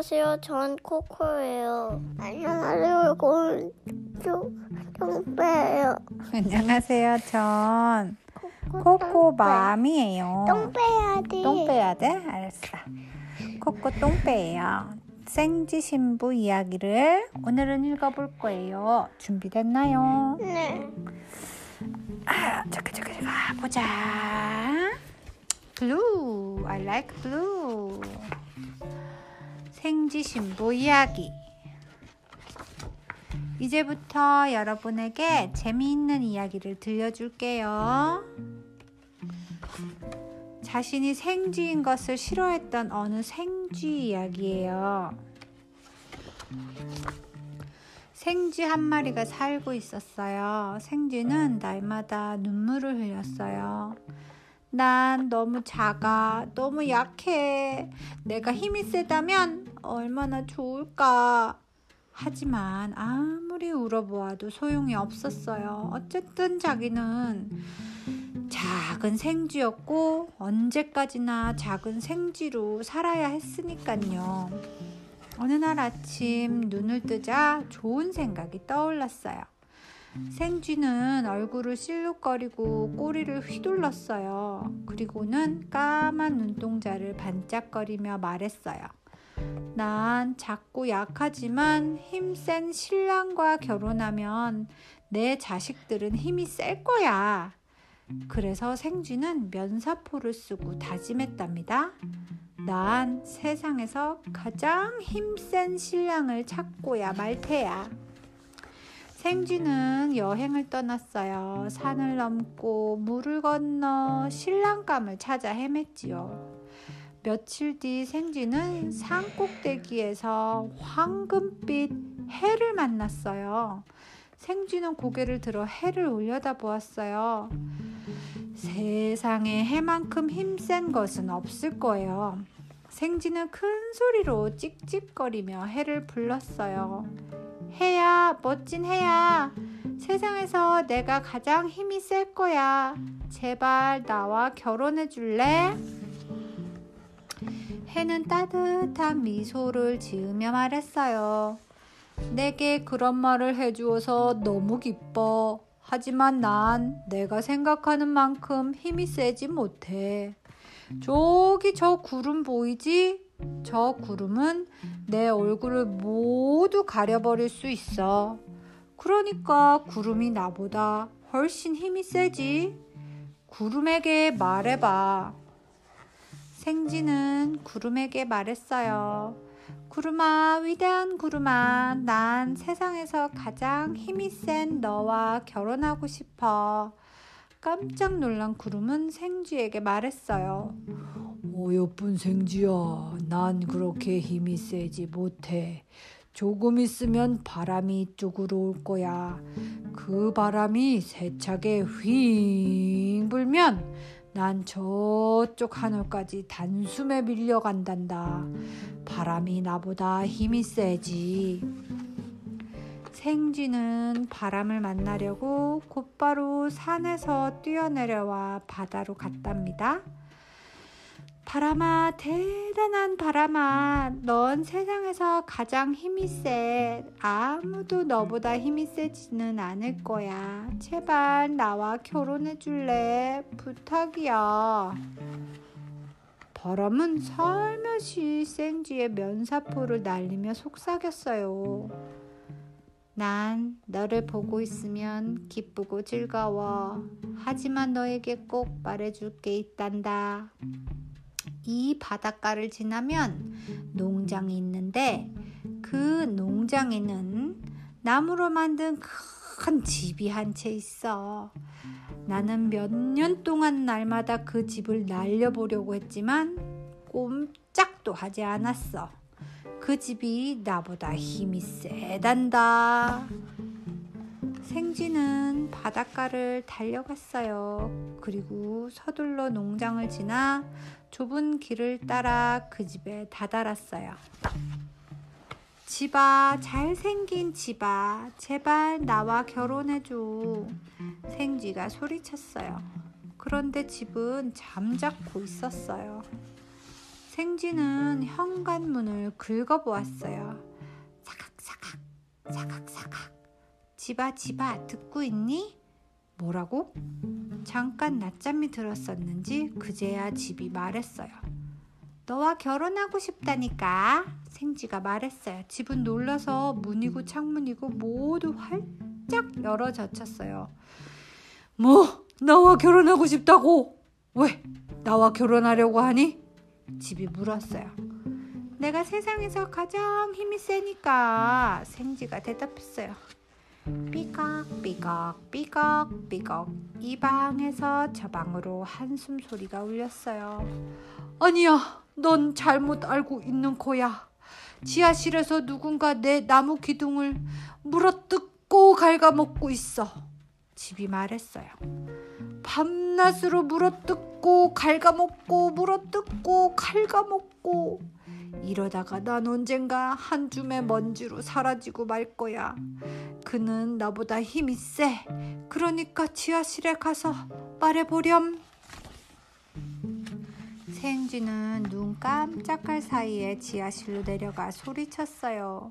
안녕하세요. 전 코코예요. 안녕하세요. 고 똥배예요. 안녕하세요. 전 코코맘이에요. 똥 빼야지. 똥 빼야 돼? 알았어. 코코 똥 빼예요. 생지 신부 이야기를 오늘은 읽어볼 거예요. 준비됐나요? 네. 아, 잠깐 잠깐 잠깐 보자. blue. I like blue. 생지 신부 이야기. 이제부터 여러분에게 재미있는 이야기를 들려줄게요. 자신이 생쥐인 것을 싫어했던 어느 생쥐 이야기예요. 생쥐 한 마리가 살고 있었어요. 생쥐는 날마다 눈물을 흘렸어요. 난 너무 작아, 너무 약해. 내가 힘이 세다면 얼마나 좋을까. 하지만 아무리 울어보아도 소용이 없었어요. 어쨌든 자기는 작은 생쥐였고 언제까지나 작은 생쥐로 살아야 했으니까요. 어느 날 아침 눈을 뜨자 좋은 생각이 떠올랐어요. 생쥐는 얼굴을 실룩거리고 꼬리를 휘둘렀어요. 그리고는 까만 눈동자를 반짝거리며 말했어요. 난 작고 약하지만 힘센 신랑과 결혼하면 내 자식들은 힘이 셀 거야. 그래서 생쥐는 면사포를 쓰고 다짐했답니다. 난 세상에서 가장 힘센 신랑을 찾고야 말 테야. 생쥐는 여행을 떠났어요. 산을 넘고 물을 건너 신랑감을 찾아 헤맸지요. 며칠 뒤 생쥐는 산 꼭대기에서 황금빛 해를 만났어요. 생쥐는 고개를 들어 해를 올려다 보았어요. 세상에 해만큼 힘센 것은 없을 거예요. 생쥐는 큰 소리로 찍찍거리며 해를 불렀어요. 해야, 멋진 해야. 세상에서 내가 가장 힘이 셀 거야. 제발 나와 결혼해 줄래? 해는 따뜻한 미소를 지으며 말했어요. 내게 그런 말을 해주어서 너무 기뻐. 하지만 난 내가 생각하는 만큼 힘이 세지 못해. 저기 저 구름 보이지? 저 구름은 내 얼굴을 모두 가려버릴 수 있어. 그러니까 구름이 나보다 훨씬 힘이 세지. 구름에게 말해봐. 생쥐는 구름에게 말했어요. 구름아, 위대한 구름아, 난 세상에서 가장 힘이 센 너와 결혼하고 싶어. 깜짝 놀란 구름은 생쥐에게 말했어요. 어여쁜 생쥐야, 난 그렇게 힘이 세지 못해. 조금 있으면 바람이 이쪽으로 올 거야. 그 바람이 세차게 휘잉 불면 난 저쪽 하늘까지 단숨에 밀려간단다. 바람이 나보다 힘이 세지. 생쥐는 바람을 만나려고 곧바로 산에서 뛰어내려와 바다로 갔답니다. 바람아, 대단한 바람아, 넌 세상에서 가장 힘이 세. 아무도 너보다 힘이 세지는 않을 거야. 제발 나와 결혼해 줄래? 부탁이야. 바람은 살며시 생쥐의 면사포를 날리며 속삭였어요. 난 너를 보고 있으면 기쁘고 즐거워. 하지만 너에게 꼭 말해줄 게 있단다. 이 바닷가를 지나면 농장이 있는데 그 농장에는 나무로 만든 큰 집이 한 채 있어. 나는 몇 년 동안 날마다 그 집을 날려보려고 했지만 꼼짝도 하지 않았어. 그 집이 나보다 힘이 세단다. 생쥐는 바닷가를 달려갔어요. 그리고 서둘러 농장을 지나 좁은 길을 따라 그 집에 다다랐어요. 집아, 잘생긴 집아, 제발 나와 결혼해줘. 생쥐가 소리쳤어요. 그런데 집은 잠자코 있었어요. 생쥐는 현관문을 긁어보았어요. 사각사각, 사각사각. 집아, 집아, 듣고 있니? 뭐라고? 잠깐 낮잠이 들었었는지 그제야 집이 말했어요. 너와 결혼하고 싶다니까. 생쥐가 말했어요. 집은 놀라서 문이고 창문이고 모두 활짝 열어 젖혔어요. 뭐, 나와 결혼하고 싶다고? 왜? 나와 결혼하려고 하니? 집이 물었어요. 내가 세상에서 가장 힘이 세니까 생쥐가 대답했어요. 삐걱 삐걱 삐걱 삐걱 이 방에서 저 방으로 한숨 소리가 울렸어요. 아니야, 넌 잘못 알고 있는 거야. 지하실에서 누군가 내 나무 기둥을 물어뜯고 갉아먹고 있어. 집이 말했어요. 밤낮으로 물어뜯고 갉아먹고 물어뜯고 갉아먹고 이러다가 난 언젠가 한 줌의 먼지로 사라지고 말 거야. 그는 나보다 힘이 세. 그러니까 지하실에 가서 말해보렴. 생쥐는 눈 깜짝할 사이에 지하실로 내려가 소리쳤어요.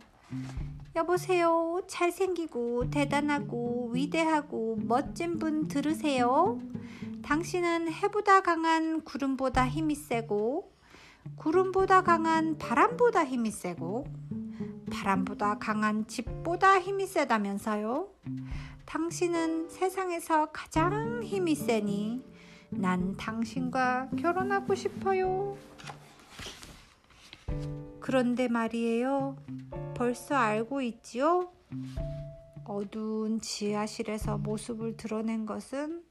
여보세요. 잘생기고 대단하고 위대하고 멋진 분 들으세요. 당신은 해보다 강한 구름보다 힘이 세고 구름보다 강한 바람보다 힘이 세고 바람보다 강한 집보다 힘이 세다면서요? 당신은 세상에서 가장 힘이 세니 난 당신과 결혼하고 싶어요. 그런데 말이에요. 벌써 알고 있지요? 어두운 지하실에서 모습을 드러낸 것은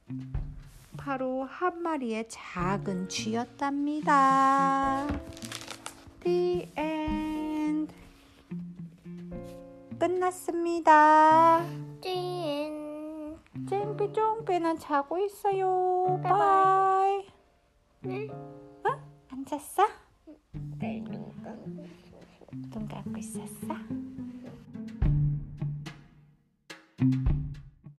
바로 한 마리의 작은 쥐였답니다. The end. 끝났습니다. 찐. 찐삐 쫑삐는 자고 있어요. bye. 응? 어? 안 잤어? 네. 눈 감고 있었어?